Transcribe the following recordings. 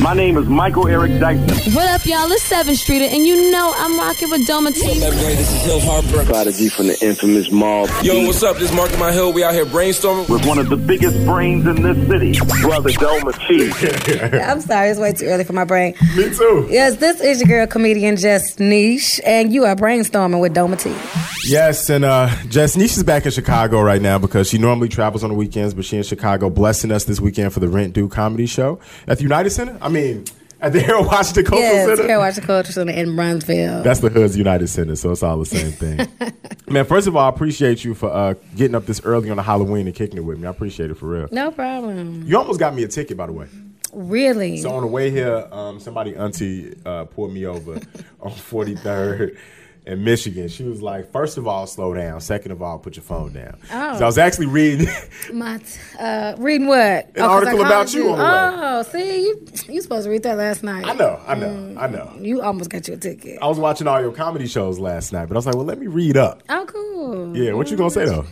My name is Michael Eric Dyson. What up, y'all? It's Sevyn Streeter, and you know I'm rocking with Dometi. What's up, everybody? This is Hill Harper. Prodigy from the infamous Mob. Yo, what's up? This is Marc Lamont Hill. We out here brainstorming. With one of the biggest brains in this city, Brother Doma T. I'm sorry, it's way too early for my brain. Me too. Yes, this is your girl, comedian Just Nesh, and you are brainstorming with Dometi. Yes, and uh, Just Nesh is back in Chicago right now because she normally travels on the weekends, but she in Chicago blessing us this weekend for the Rent Due comedy show at the United Center. I mean, at the Harold Washington Cultural yes, Center. Harold Washington Cultural Center in Bronzeville. That's the Hood's United Center, so it's all the same thing. Man, first of all, I appreciate you for uh, getting up this early on a Halloween and kicking it with me. I appreciate it for real. no problem. You almost got me a ticket, by the way. Really? So on the way here, um, somebody auntie uh, pulled me over on 43rd in Michigan. She was like, first of all, slow down. Second of all, put your phone down. Oh. So I was actually reading. My t- uh, reading what? An article about you on the Oh, see, you you supposed to read that last night. I know, I know, I know. You almost got you a ticket. I was watching all your comedy shows last night, but I was like, well, let me read up. Oh, cool. Yeah, what you gonna say though?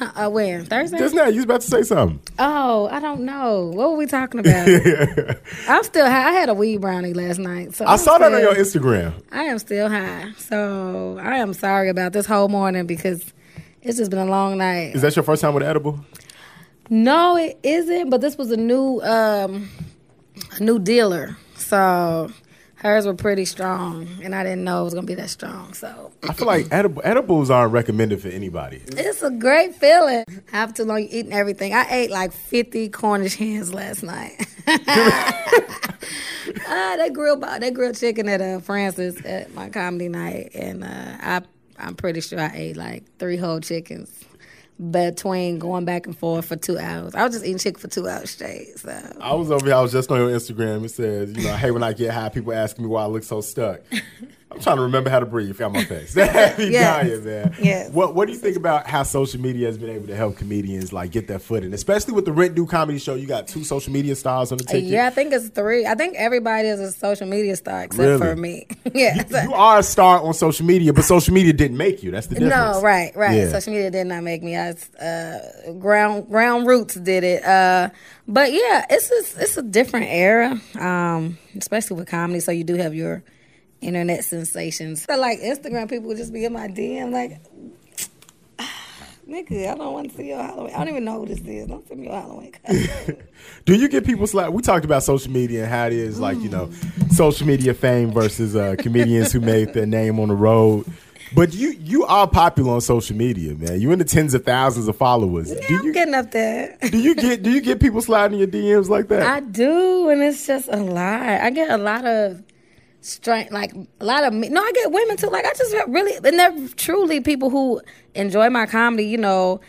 Uh, when Thursday? Just now, you was about to say something. Oh, I don't know. What were we talking about? I'm still high. I had a weed brownie last night. So I I'm saw that on your Instagram. I am still high. So I am sorry about this whole morning because it's just been a long night. Is that your first time with edible? No, it isn't. But this was a new, um, a new dealer. So hers were pretty strong, and I didn't know it was gonna be that strong. So I feel like edible, edibles aren't recommended for anybody. it's a great feeling. Have too long you eating everything. I ate like 50 Cornish hens last night. uh, they grilled they grilled chicken at uh, Francis at my comedy night, and uh, I I'm pretty sure I ate like three whole chickens between going back and forth for two hours. I was just eating chicken for two hours straight. So I was over here. I was just on your Instagram. It says, you know, hate when I get high. People ask me why I look so stuck. I'm trying to remember how to breathe. Got my face. Yes. dying, man. Yes. What What do you think about how social media has been able to help comedians like get their foot in, especially with the Rent Due comedy show? You got two social media stars on the ticket. yeah, I think it's three. I think everybody is a social media star except Really? for me. yeah. so- You are a star on social media, but social media didn't make you. That's the difference. No, right, right. Yeah. Social media did not make me. I uh, ground ground roots did it. Uh, but yeah, it's a, it's a different era, um, especially with comedy. So you do have your internet sensations. So like Instagram people would just be in my DM like. Nigga, I don't want to see your Halloween. I don't even know who this is. Don't send me your Halloween. Do you get people slap? We talked about social media and how it is like you know, social media fame versus uh, comedians who made their name on the road. But you you are popular on social media, man. You in the tens of thousands of followers. yeah, do I'm you getting up there. do you get do you get people sliding your DMs like that? I do, and it's just a lot. I get a lot of strength, like a lot of me. No, I get women too. Like I just really, and they're truly people who enjoy my comedy, you know.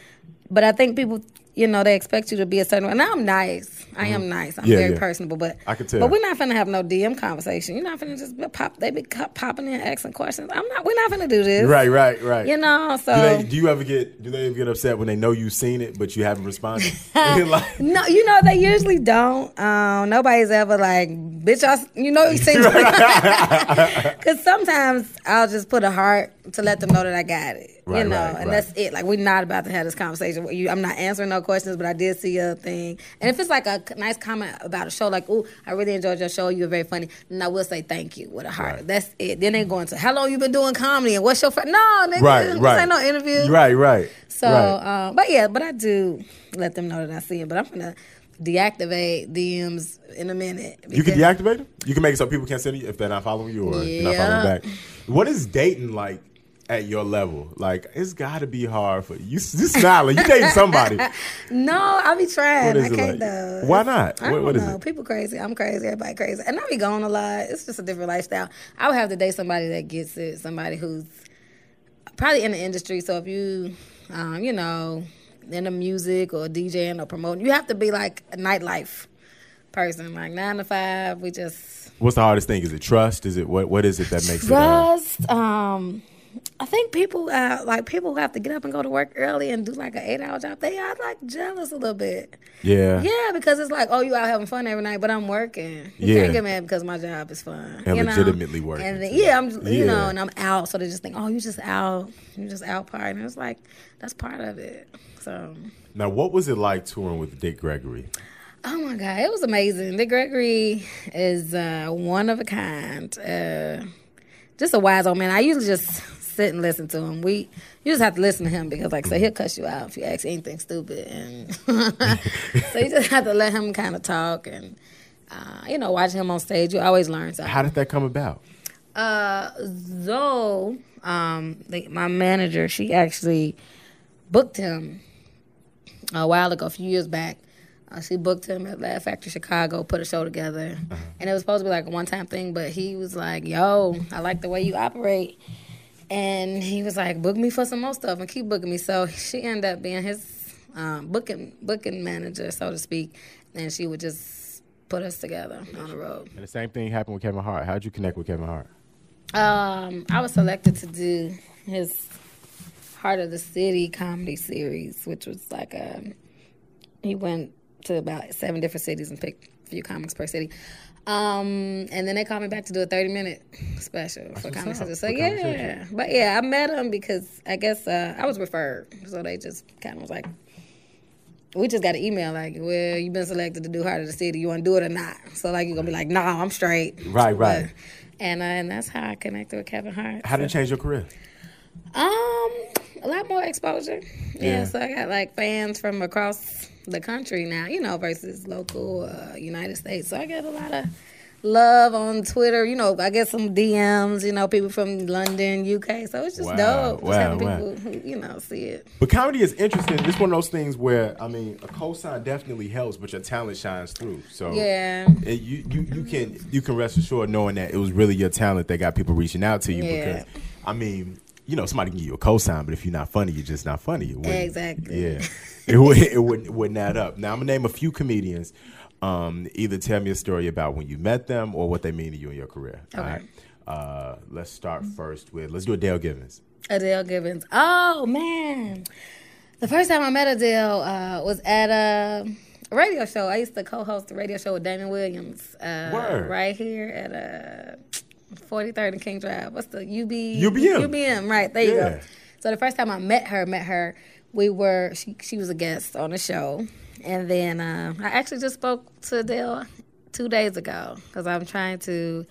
But I think people, you know, they expect you to be a certain way. And I'm nice. I am nice. I'm Mm-hmm. Yeah, very yeah. personable. But I can tell. But we're not finna have no DM conversation. You're not finna just pop. They be popping in asking questions. I'm not. We're not finna do this. right, right, right. You know. So. Do, they, do you ever get do they ever get upset when they know you've seen it but you haven't responded? like, No, you know they usually don't. Um, nobody's ever like, bitch. I, you know you seen it. because sometimes I'll just put a heart to let them know that I got it. Right, you know, right, and right. that's it. Like we're not about to have this conversation. I'm not answering no questions, but I did see your thing. And if it's like a nice comment about a show, like, "Oh, I really enjoyed your show. You were very funny," then I will say thank you with a heart. Right. That's it. Then they go into how long you been doing comedy and what's your fr-? no, nigga, right, this right. ain't no interview. Right, right. So, right. um, but yeah, but I do let them know that I see it. But I'm gonna deactivate DMs in a minute. You can deactivate them. You can make it so people can't send you if they're not following you or you're not following back. What is dating like at your level? Like it's got to be hard for you. You smiling. You dating somebody. No, I be trying. I can't like? though. Why not? I What- don't what is know. it? People crazy. I'm crazy. Everybody crazy. And I be going a lot. It's just a different lifestyle. I would have to date somebody that gets it. Somebody who's probably in the industry. So if you, um, you know, in the music or DJing or promoting, you have to be like a nightlife person. Like nine to five. We just What's the hardest thing? Is it trust? Is it what? What is it that makes it? uh, trust. Um, I think people uh, like people who have to get up and go to work early and do like an eight hour job. They are like jealous a little bit. yeah. Yeah, because it's like, oh, you out having fun every night, but I'm working. You Yeah. can't get mad because my job is fun. And you know? legitimately working, And then, yeah, I'm, you know, and I'm out, so they just think, oh, you just out, you just out partying. And It's like that's part of it. So, Now, what was it like touring with Dick Gregory? Oh my god, it was amazing. Dick Gregory is uh, one of a kind. Uh, just a wise old man. I usually just sit and listen to him. We you just have to listen to him because, like, so he'll cuss you out if you ask anything stupid, and so you just have to let him kind of talk and. Uh, you know, watch him on stage, you always learn something. How did that come about? Uh, Zoe, um, the, my manager, she actually booked him a while ago, a few years back. Uh, she booked him at Laugh Factory Chicago, put a show together, and it was supposed to be like a one-time thing. But he was like, "Yo, I like the way you operate," and he was like, "Book me for some more stuff and keep booking me." So she ended up being his um, booking booking manager, so to speak, and she would just put us together on the road. And the same thing happened with Kevin Hart. How'd you connect with Kevin Hart? Um, I was selected to do his Hart of the City comedy series, which was like a. He went to about seven different cities and picked a few comics per city. Um, and then they called me back to do a thirty minute special for Comedy Central. So yeah, but yeah, I met him because I guess uh, I was referred, so they just kind of was like, we just got an email like, well, you've been selected to do Hart of the City. You want to do it or not? So like, you're gonna be like, nah, I'm straight. Right, right. But- and uh, and that's how I connected with Kevin Hart. How did it change your career? Um, a lot more exposure. Yeah. Yeah. so I got like fans from across the country now, you know, versus local uh, United States. So I get a lot of love on Twitter. You know, I get some DMs. You know, people from London, UK. So it's just Wow, dope. Just wow, having wow. people who you know see it. But comedy is interesting. It's one of those things where I mean, a cosign definitely helps, but your talent shines through. So Yeah. it- you, you you can you can rest assured knowing that it was really your talent that got people reaching out to you. Yeah. Because I mean, you know, somebody can give you a cosign, but if you're not funny, you're just not funny. Exactly. Yeah, it would it wouldn't, wouldn't add up. Now I'm gonna name a few comedians. Um, either tell me a story about when you met them or what they mean to you in your career. All Okay. right. Uh, let's start first with let's do Adele Givens. Adele Givens. Oh man, the first time I met Adele uh, was at a radio show. I used to co-host a radio show with Damon Williams. Uh, Word. Right here at uh, 43rd and King Drive. What's the UB? UBM. UBM. Right there you Yeah. go. So the first time I met her, met her, we were she she was a guest on the show, and then uh, I actually just spoke to Adele two days ago because I'm trying to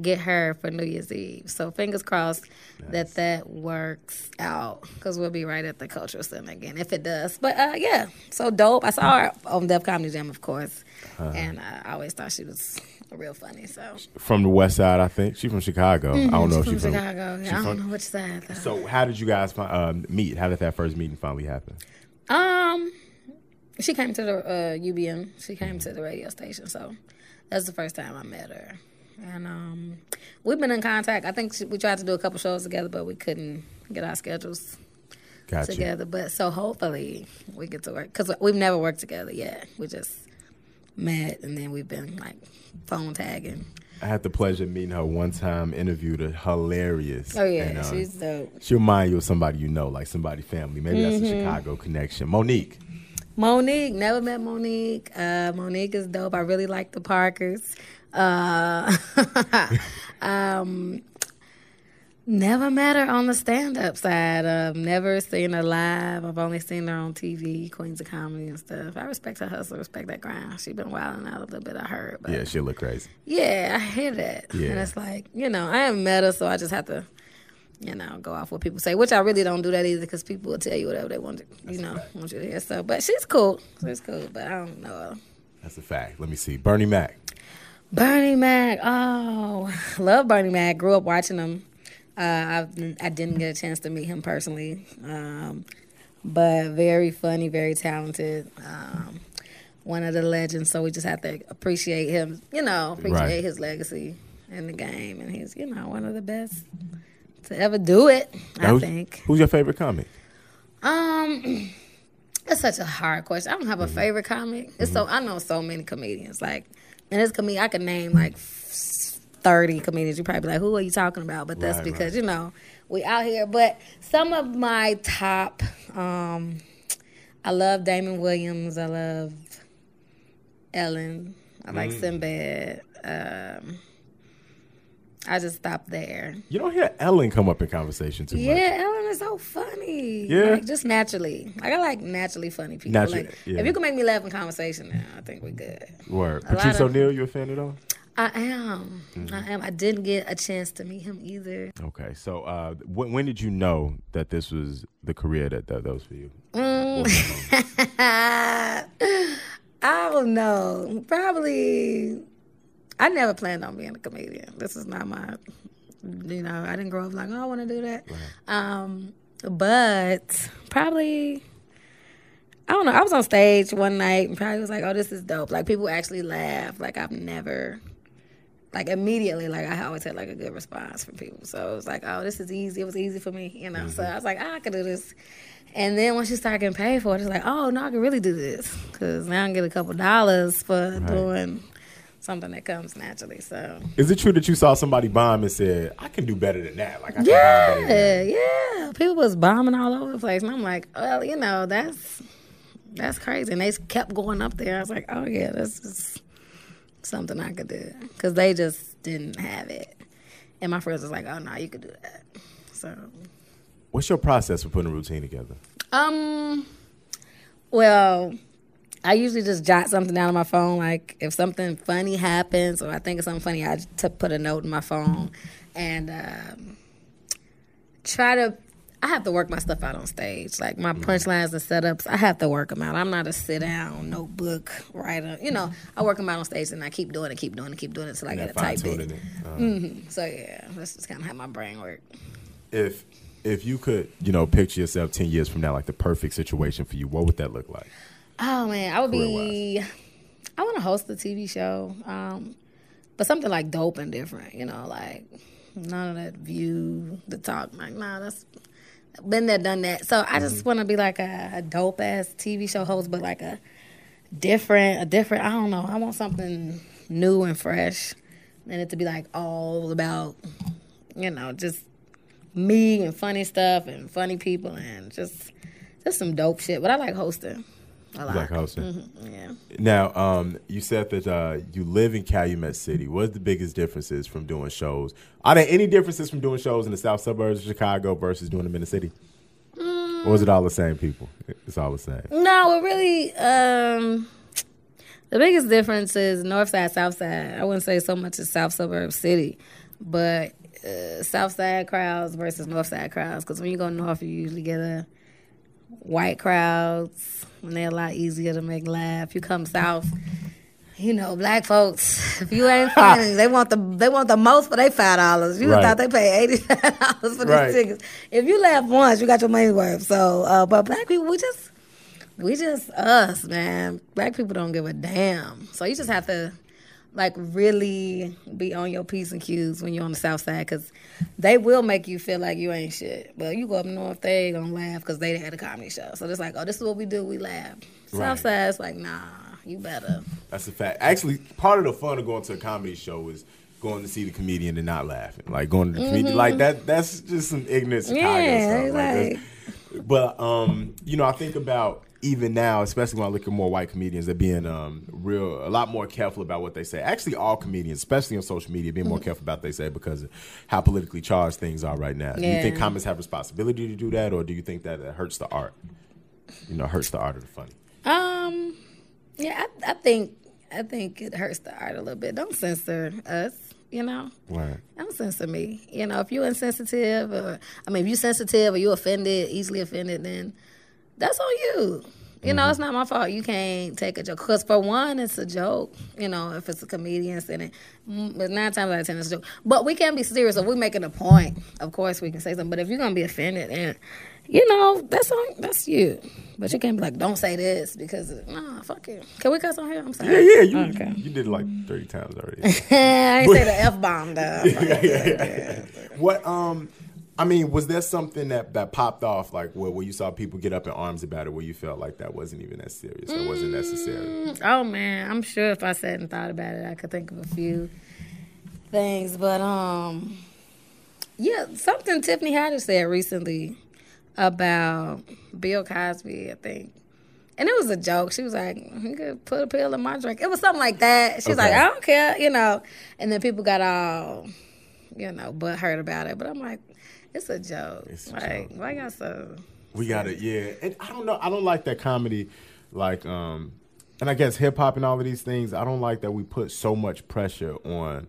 get her for New Year's Eve. So fingers crossed that that works out because we'll be right at the Cultural Center again if it does. But uh, yeah, so dope. I saw her on Def Comedy Jam, of course, Uh-huh. and uh, I always thought she was real funny. So From the West Side, I think she's from Chicago. I don't know if from she's from Chicago. she's I don't from- know which side. Though. So, how did you guys um, meet? How did that first meeting finally happen? Um, she came to the uh, UBM. She came to the radio station, so that's the first time I met her. And um, we've been in contact. I think we tried to do a couple shows together, but we couldn't get our schedules Gotcha. together. But so hopefully we get to work because we've never worked together yet. We just met, and then we've been like phone tagging. I had the pleasure of meeting her one time. Interviewed her, hilarious. Oh yeah, And, uh, she's dope. she'll remind you of somebody you know, like somebody family. Maybe that's Mm-hmm. a Chicago connection. Mo'Nique. Mo'Nique, never met Mo'Nique. Uh, Mo'Nique is dope. I really like the Parkers. Uh, um, never met her on the stand up side. Uh, never seen her live. I've only seen her on TV, Queens of Comedy and stuff. I respect her hustle, respect that grind. She been wilding out a little bit, I heard. But Yeah, she'll look crazy. yeah, I hear that. Yeah. And it's like, you know, I haven't met her, so I just have to, you know, go off what people say, which I really don't do that either because people will tell you whatever they want, to, you know, want you to hear. So, but she's cool. She's cool, but I don't know. That's a fact. Let me see. Bernie Mac. Bernie Mac. Oh, love Bernie Mac. Grew up watching him. Uh, I, I didn't get a chance to meet him personally, um, but very funny, very talented. Um, one of the legends. So we just have to appreciate him. You know, appreciate Right. his legacy in the game, and he's you know one of the best to ever do it. Now, I who's, think. Who's your favorite comic? Um, that's such a hard question. I don't have a Mm-hmm. favorite comic. It's so I know so many comedians. Like, and it's comedian. I could name like thirty comedians. You probably be like, who are you talking about? But that's Right, because right. you know we out here. But some of my top, um, I love Damon Williams. I love Ellen. I like Mm. Sinbad. Um, I just stopped there. You don't hear Ellen come up in conversation too much. Yeah, Ellen is so funny. Yeah? Like, just naturally. Like I like naturally funny people. Naturally, like yeah. if you can make me laugh in conversation, now I think we're good. Word. A Patrice O'Neal, you a fan at all? I am. Mm-hmm. I am. I didn't get a chance to meet him either. Okay, so uh, when, when did you know that this was the career that that, that was for you? I don't know. Probably. I never planned on being a comedian. This is not my. You know, I didn't grow up like, oh, I want to do that. Um, but probably. I don't know. I was on stage one night and probably was like, "Oh, this is dope." Like people actually laugh. Like I've never, like immediately, like I always had like a good response from people. So it was like, "Oh, this is easy." It was easy for me, you know. So I was like, "Ah, "I could do this." And then once you start getting paid for it, it's like, "Oh, no, I can really do this," because now I can get a couple dollars for doing something that comes naturally. So Is it true that you saw somebody bomb and said, "I can do better than that"? Like I can bomb that. yeah, yeah, people was bombing all over the place, and I'm like, well, you know, that's that's crazy. And they kept going up there. I was like, oh yeah, this is something I could do because they just didn't have it. And my friends was like, oh no, you could do that. So, What's your process for putting a routine together? um, well. I usually just jot something down on my phone. Like if something funny happens or I think of something funny, I just t- put a note in my phone and um, try to. I have to work my stuff out on stage. Like my punchlines and setups, I have to work them out. I'm not a sit down notebook writer. You know, I work them out on stage and I keep doing it, keep doing it, keep doing it until I And get a tight bit. it. Uh, Mm-hmm. So yeah, that's just kind of how my brain works. If if you could, you know, picture yourself ten years from now, like the perfect situation for you, what would that look like? Oh man, I would be. I want to host a TV show, um, but something like dope and different. You know, like none of that view, the talk. Like, nah, that's been there, done that. So I just want to be like a, a dope ass TV show host, but like a different, a different. I don't know. I want something new and fresh, and it to be like all about, you know, just me and funny stuff and funny people and just just some dope shit. But I like hosting. Lot. Like hosting. Yeah. Now, um, you said that uh, you live in Calumet City. What's the biggest differences from doing shows? Are there any differences from doing shows in the south suburbs of Chicago versus doing them in the city? Or is it all the same people? It's all the same. No, it really. Um, the biggest difference is north side, south side. I wouldn't say so much as south suburb city, but uh, south side crowds versus north side crowds. Because when you go north, you usually get a white crowds, and they're a lot easier to make laugh. You come south. You know, black folks. If you ain't funny, they want the they want the most for their five dollars. You Right. thought they pay eighty five dollars for these Right. tickets. If you laugh once, you got your money's worth. So, uh, but black people, we just we just us, man. Black people don't give a damn. So you just have to like really be on your p's and q's when you're on the south side because they will make you feel like you ain't shit. But you go up north, they gonna laugh because they had a comedy show. So it's like, oh, this is what we do. We laugh. Right. South side's like, nah, you better. That's a fact. Actually, part of the fun of going to a comedy show is going to see the comedian and not laughing. Like going to the comedian, like that. That's just some Mm-hmm. Yeah, stuff. Like, like- but um, you know, I think about even now, especially when I look at more white comedians, they're being um real a lot more careful about what they say. Actually, all comedians, especially on social media, being Mm-hmm. more careful about what they say because of how politically charged things are right now. Do you think comics have responsibility to do that, or do you think that it hurts the art? You know, hurts the art of the funny. Um, yeah, I, I think I think it hurts the art a little bit. Don't censor us, you know. Right. Don't censor me. You know, if you're insensitive, or I mean, if you're sensitive or you offended, easily offended, then that's on you. You know, it's not my fault. You can't take a joke. Because for one, it's a joke. You know, if it's a comedian saying it, Mm, but nine times out of ten, it's a joke. But we can be serious. If we're making a point, of course we can say something. But if you're gonna be offended, and you know, that's on that's you. But you can't be like, don't say this because nah, fuck it. Can we cuss on here? I'm sorry. Yeah, yeah. You Okay. you did it like thirty times already. I ain't say the f bomb though. yeah, yeah, yeah. What um I mean, was there something that, that popped off like where, where you saw people get up in arms about it where you felt like that wasn't even that serious or wasn't necessary? Oh man, I'm sure if I sat and thought about it, I could think of a few things. But um, yeah, something Tiffany Haddish said recently about Bill Cosby, I think. And it was a joke. She was like, "You could put a pill in my drink." It was something like that. She was like, "I don't care," you know. And then people got all, you know, but heard about it. But I'm like, it's a joke. It's a like, joke. why y'all so? We got it, yeah. And I don't know. I don't like that comedy, like, um, and I guess hip hop and all of these things. I don't like that we put so much pressure on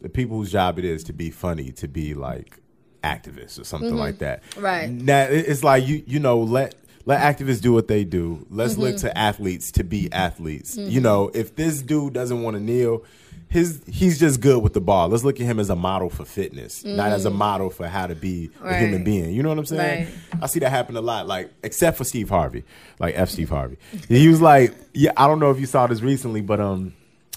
the people whose job it is to be funny, to be like activists or something mm-hmm. like that. Right. Now it's like you, you know, let let activists do what they do. Let's look mm-hmm. to athletes to be athletes. You mm-hmm. know, if this dude doesn't want to kneel. His he's just good with the ball. Let's look at him as a model for fitness, not as a model for how to be a human being. You know what I'm saying? Right. I see that happen a lot, like except for Steve Harvey, like F. Steve Harvey. He was like, yeah, I don't know if you saw this recently, but um,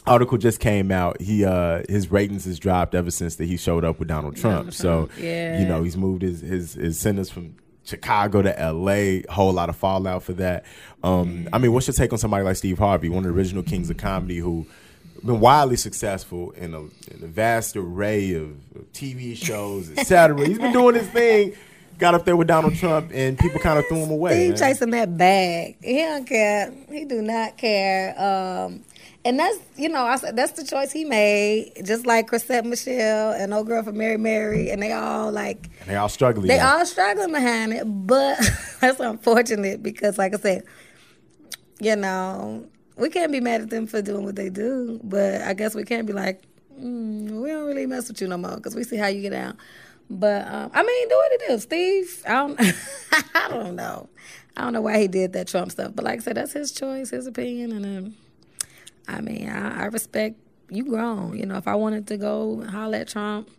article just came out. He uh, his ratings has dropped ever since that he showed up with Donald Trump. So Yeah. you know he's moved his his his sentence from. Chicago to L.A. Whole lot of fallout for that. Um, I mean, what's your take on somebody like Steve Harvey, one of the original kings of comedy, who been wildly successful in a, in a vast array of, of TV shows, etc. He's been doing his thing. Got up there with Donald Trump, and people kind of threw him away. Steve man. chasing that bag. He don't care. He do not care. Um, and that's you know I said that's the choice he made. Just like Chrisette Michele and old girl from Mary Mary, and they all like They all struggling. they all struggling behind it. But that's unfortunate because, like I said, you know we can't be mad at them for doing what they do. But I guess we can't be like mm, we don't really mess with you no more because we see how you get out. But um, I mean, do what it is, Steve. I don't, I don't know. I don't know why he did that Trump stuff. But like I said, that's his choice, his opinion, and um, I mean, I, I respect you. Grown, you know. If I wanted to go holler at Trump,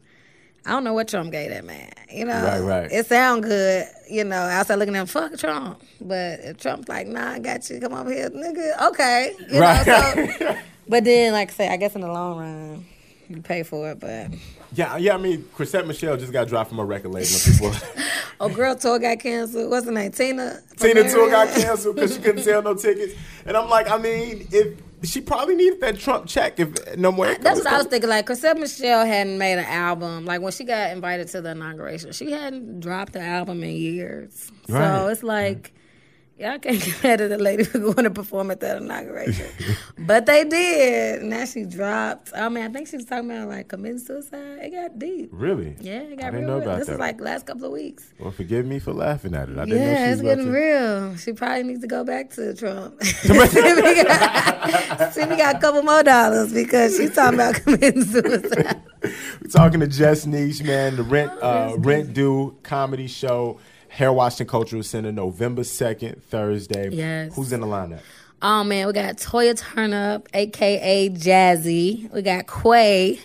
I don't know what Trump gave that man. You know, Right, right. It sound good, you know. Outside looking at him, fuck Trump. But if Trump's like, nah, I got you. Come over here, nigga. Okay, you Right. know. So, but then, like I say, I guess in the long run, you pay for it. But Yeah, yeah. I mean, Chrisette Michele just got dropped from a record label. People, oh, girl tour got canceled. What's her name? Tina. Tina tour got canceled because she couldn't sell no tickets. And I'm like, I mean, if she probably needed that Trump check, if no more. That's what I was thinking. Like, Chrisette Michele hadn't made an album. Like when she got invited to the inauguration, she hadn't dropped an album in years. Right. So it's like, y'all can't get mad at the lady for going to perform at that inauguration. but they did. Now she dropped. I mean, I think she was talking about like committing suicide. It got deep. Really? Yeah, it I got didn't real. know about this that. is like last couple of weeks. Well, forgive me for laughing at it. I didn't know she Yeah, was it's getting to- real. She probably needs to go back to Trump. see, we got, see we got a couple more dollars because she's talking about committing suicide. We're talking to Just Nesh, man. The Rent uh, Rent Due comedy show, Harold Washington Cultural Center, November second, Thursday. Yes. Who's in the lineup? Oh man, we got Toya Turnup, aka Jazzy. We got Quay,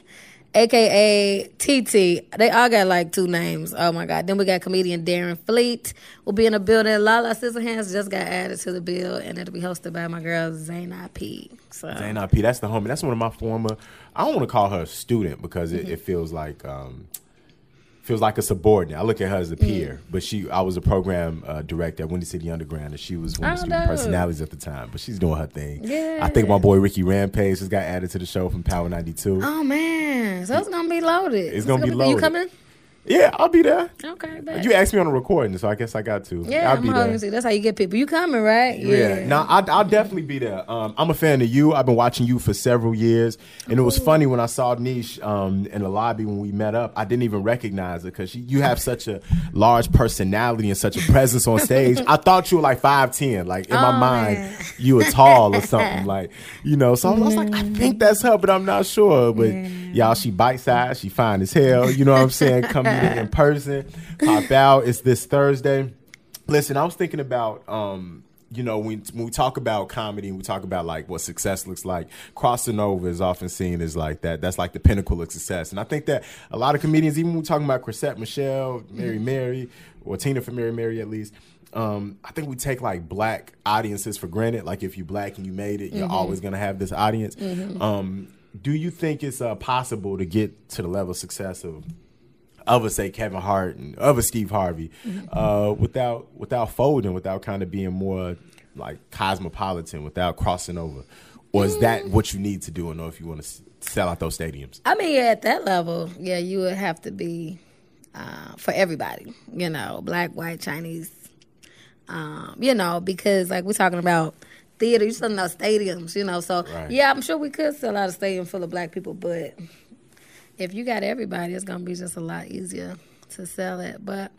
aka TT. They all got like two names. Oh my god. Then we got comedian Darren Fleet. We'll be in the building. Lala Scissorhands just got added to the bill, and it'll be hosted by my girl Zaina P. So P. That's the homie. That's one of my former. I don't want to call her a student because Mm-hmm. it, it feels like um, feels like a subordinate. I look at her as a peer, but she. I was a program uh, director at Windy City Underground, and she was one of the Oh, student personalities at the time. But she's doing her thing. Yeah. I think my boy Ricky Rampage just got added to the show from Power ninety two. Oh man, so it's gonna be loaded. It's gonna be loaded. You coming? Yeah, I'll be there. Okay, bet. You asked me on a recording, so I guess I got to. yeah, I'll I'm be there. That's how you get people. You coming, right? Yeah, no, I'll, I'll definitely be there. Um, I'm a fan of you. I've been watching you for several years, and it was funny when I saw Nesh um, in the lobby when we met up. I didn't even recognize her because you have such a large personality and such a presence on stage. I thought you were like five ten, like in my Oh, mind man. you were tall or something, like you know. So I was like, I think that's her, but I'm not sure. But y'all, she bite size, she fine as hell. You know what I'm saying? Come her in person, pop out. It's this Thursday. Listen, I was thinking about um, you know, when when we talk about comedy and we talk about like what success looks like, crossing over is often seen as like that. That's like the pinnacle of success. And I think that a lot of comedians, even when we're talking about Chrisette Michele, Mary Mary, or Tina for Mary Mary at least, um, I think we take like black audiences for granted. Like if you black and you made it, you're always gonna have this audience. Um, do you think it's uh, possible to get to the level of success of of a say Kevin Hart and of a Steve Harvey, uh, without without folding, without kind of being more like cosmopolitan, without crossing over, or is that what you need to do in order if you want to sell out those stadiums? I mean, at that level, yeah, you would have to be uh, for everybody, you know, black, white, Chinese, um, you know, because like we're talking about theater, you're selling out stadiums, you know. So Right. yeah, I'm sure we could sell out a stadium full of black people, but if you got everybody, it's gonna be just a lot easier to sell it. But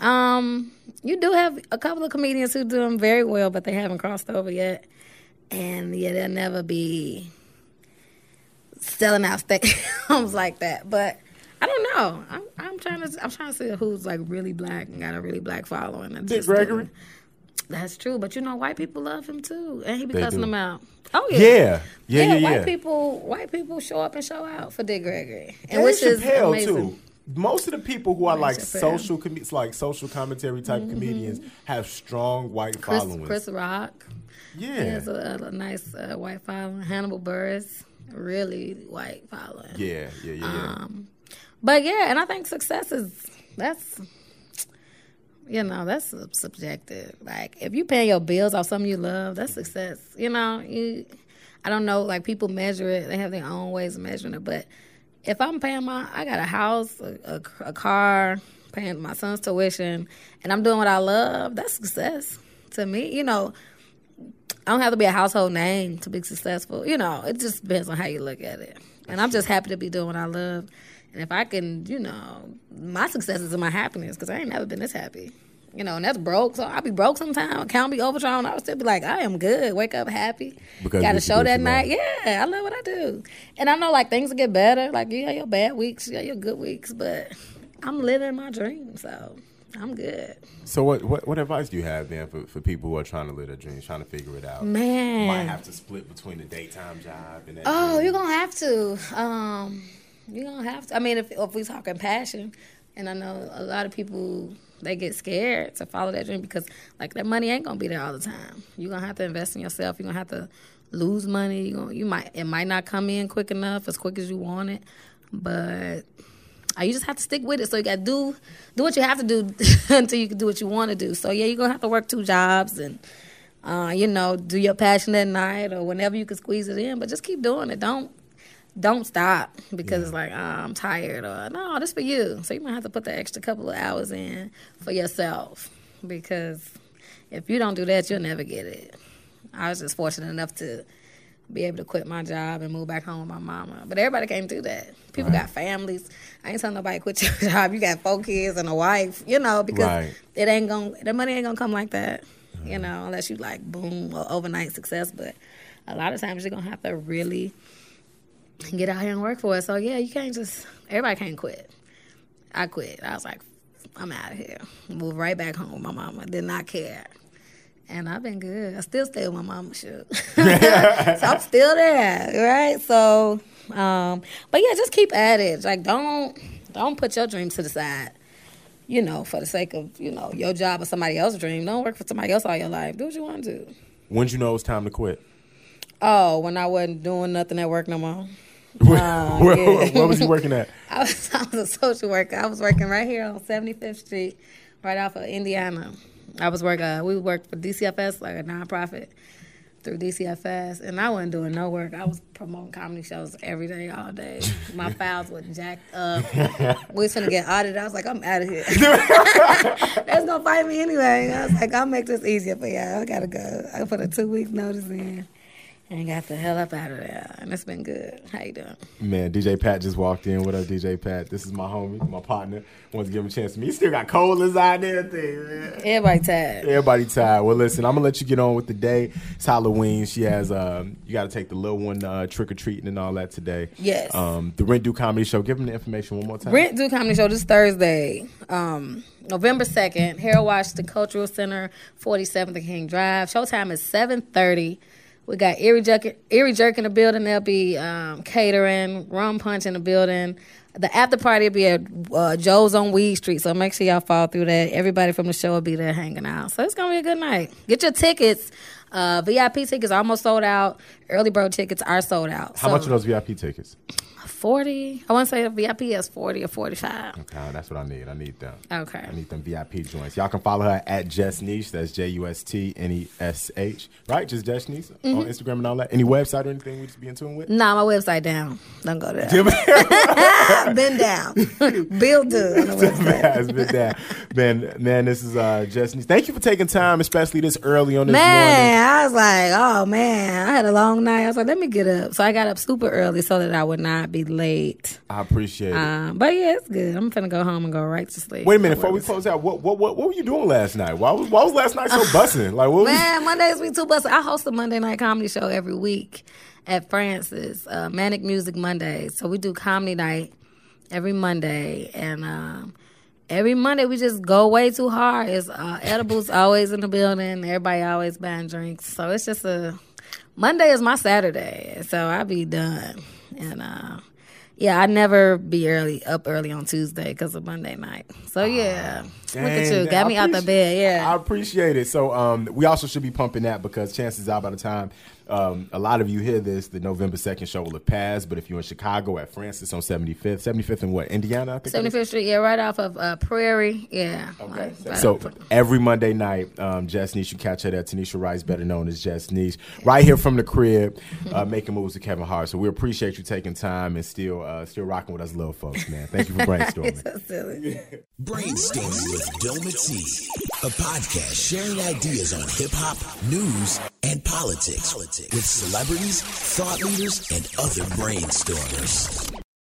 um, you do have a couple of comedians who do them very well, but they haven't crossed over yet, and yeah, they'll never be selling out stadiums like that. But I don't know. I'm, I'm trying to I'm trying to see who's like really black and got a really black following. and Dick just Gregory? doing- That's true, but you know, white people love him too, and he be They cussing do. them out. Oh yeah, Yeah, yeah, yeah, White yeah. people, white people show up and show out for Dick Gregory, and Dave which is amazing. too. Most of the people who are like Chappelle. social, com- like social commentary type comedians, have strong white Mm-hmm. Chris, followings. Chris Rock, yeah, he has a, a nice uh, white following. Hannibal Buress, really white following. yeah, yeah, yeah, yeah. Um, But yeah, and I think success is that's you know that's subjective. Like if you pay your bills off something you love, that's success. You know, you I don't know. Like people measure it; they have their own ways of measuring it. But if I'm paying my, I got a house, a, a, a car, paying my son's tuition, and I'm doing what I love. That's success to me. You know. I don't have to be a household name to be successful. You know, it just depends on how you look at it. And I'm just happy to be doing what I love. And if I can, you know, my success is in my happiness because I ain't never been this happy. You know, and that's broke. So I'll be broke sometime. Account be overdrawn. I would still be like, I am good. Wake up happy. Because Got a show that night. Yeah, I love what I do. And I know like things will get better. Like you got your bad weeks, you got your good weeks, but I'm living my dream. So I'm good. So what, what what advice do you have then for, for people who are trying to live their dreams, trying to figure it out? Man. you Might have to split between the daytime job and that. Oh, dream. you're gonna have to. Um, you're gonna have to. I mean, if if we talking passion, and I know a lot of people they get scared to follow that dream because like that money ain't gonna be there all the time. You're gonna have to invest in yourself. You're gonna have to lose money. You you might it might not come in quick enough as quick as you want it, but. uh, You just have to stick with it. So you got to do do what you have to do until you can do what you want to do. So yeah, you're gonna have to work two jobs and uh, you know, do your passion at night or whenever you can squeeze it in. But just keep doing it. Don't don't stop because it's like oh, I'm tired or no, this for you. So you might have to put the extra couple of hours in for yourself because if you don't do that, you'll never get it. I was just fortunate enough to be able to quit my job and move back home with my mama. But everybody can't do that. People got families. I ain't telling nobody quit your job. You got four kids and a wife, you know, because Right. it ain't gonna the money ain't gonna come like that. You uh-huh. know, unless you like boom or overnight success. But a lot of times you're gonna have to really get out here and work for it. So yeah, you can't just everybody can't quit. I quit. I was like, I'm out of here. Moved right back home with my mama. Did not care. And I've been good. I still stay with my mama shoot. so I'm still there, right? So um but yeah, just keep at it. Like don't don't put your dreams to the side. You know, for the sake of, you know, your job or somebody else's dream. Don't work for somebody else all your life. Do what you want to do. When'd you know it was time to quit? Oh, when I wasn't doing nothing at work no more. where, yeah. where, where was you working at? I was, I was a social worker. I was working right here on 75th Street, right off of Indiana. I was working, uh, we worked for DCFS, like a nonprofit through DCFS, and I wasn't doing no work. I was promoting comedy shows every day, all day. My files were jacked up. we was finna get audited. I was like, I'm out of here. That's gonna fight me anyway. I was like, I'll make this easier for y'all. I gotta go. I put a two week notice in. And got the hell up out of there. And it's been good. How you doing? Man, DJ Pat just walked in. What up, DJ Pat? This is my homie, my partner. Wants to give him a chance to meet. He still got colas out there, thing, man. Everybody tired. Everybody tired. Well, listen, I'm gonna let you get on with the day. It's Halloween. She has. Um, you got to take the little one uh, trick or treating and all that today. Yes. Um, the Rent Due Comedy Show. Give them the information one more time. Rent Due Comedy Show this Thursday, um, November 2nd, Harold Washington Cultural Center, 47th and King Drive. Showtime is 7.30. We got Erie Jerk, Erie Jerk in the building. There'll be um, catering, rum punch in the building. The after party will be at uh, Joe's on Weed Street, so make sure y'all follow through that. Everybody from the show will be there hanging out. So it's going to be a good night. Get your tickets. Uh, VIP tickets almost sold out. Early bird tickets are sold out. How so much are those VIP tickets? 40. I want to say the VIP is 40 or 45. Okay, that's what I need. I need them. Okay. I need them VIP joints. Y'all can follow her at Just Nesh. That's J U S T N E S H. Right? Just Jess Niche Mm-hmm. on Instagram and all that. Any website or anything we just be in tune with? Nah, my website down. Don't go there. Been down. Bill do on the has been that. Man, man, this is uh Just Nesh. Thank you for taking time, especially this early on this Man, man, I was like, oh man, I had a long night. I was like, let me get up. So I got up super early so that I would not be late. I appreciate it. Um, but yeah, it's good. I'm finna go home and go right to sleep. Wait a minute, before we close out, what what what, what were you doing last night? Why was why was last night so bussing? Like what was Man, Mondays we too busted. I host a Monday night comedy show every week at Francis, uh, Manic Music Mondays. So we do comedy night every Monday, and um, every Monday we just go way too hard. It's uh, edibles always in the building. Everybody always buying drinks. So it's just a Monday is my Saturday, so I be done. And uh, yeah, I never be early up early on Tuesday because of Monday night. So yeah, look at you, got me out the bed. Yeah. I appreciate it. So um, we also should be pumping that because chances are by the time um, a lot of you hear this, the November second show will have passed. But if you're in Chicago at Francis on 75th, 75th and what Indiana, I think. it is? 75th Street, yeah, right off of uh, Prairie, yeah. Okay. Right- right So off- every Monday night, um, Just Nesh, you catch her at Tanisha Rice, better known as Just Nesh, right here from the crib, uh, making moves with Kevin Hart. So we appreciate you taking time and still uh, still rocking with us little folks, man. Thank you for brainstorming. so silly. Brainstorming with Dometi, a podcast sharing ideas on hip hop, news, and politics with celebrities, thought leaders, and other brainstormers.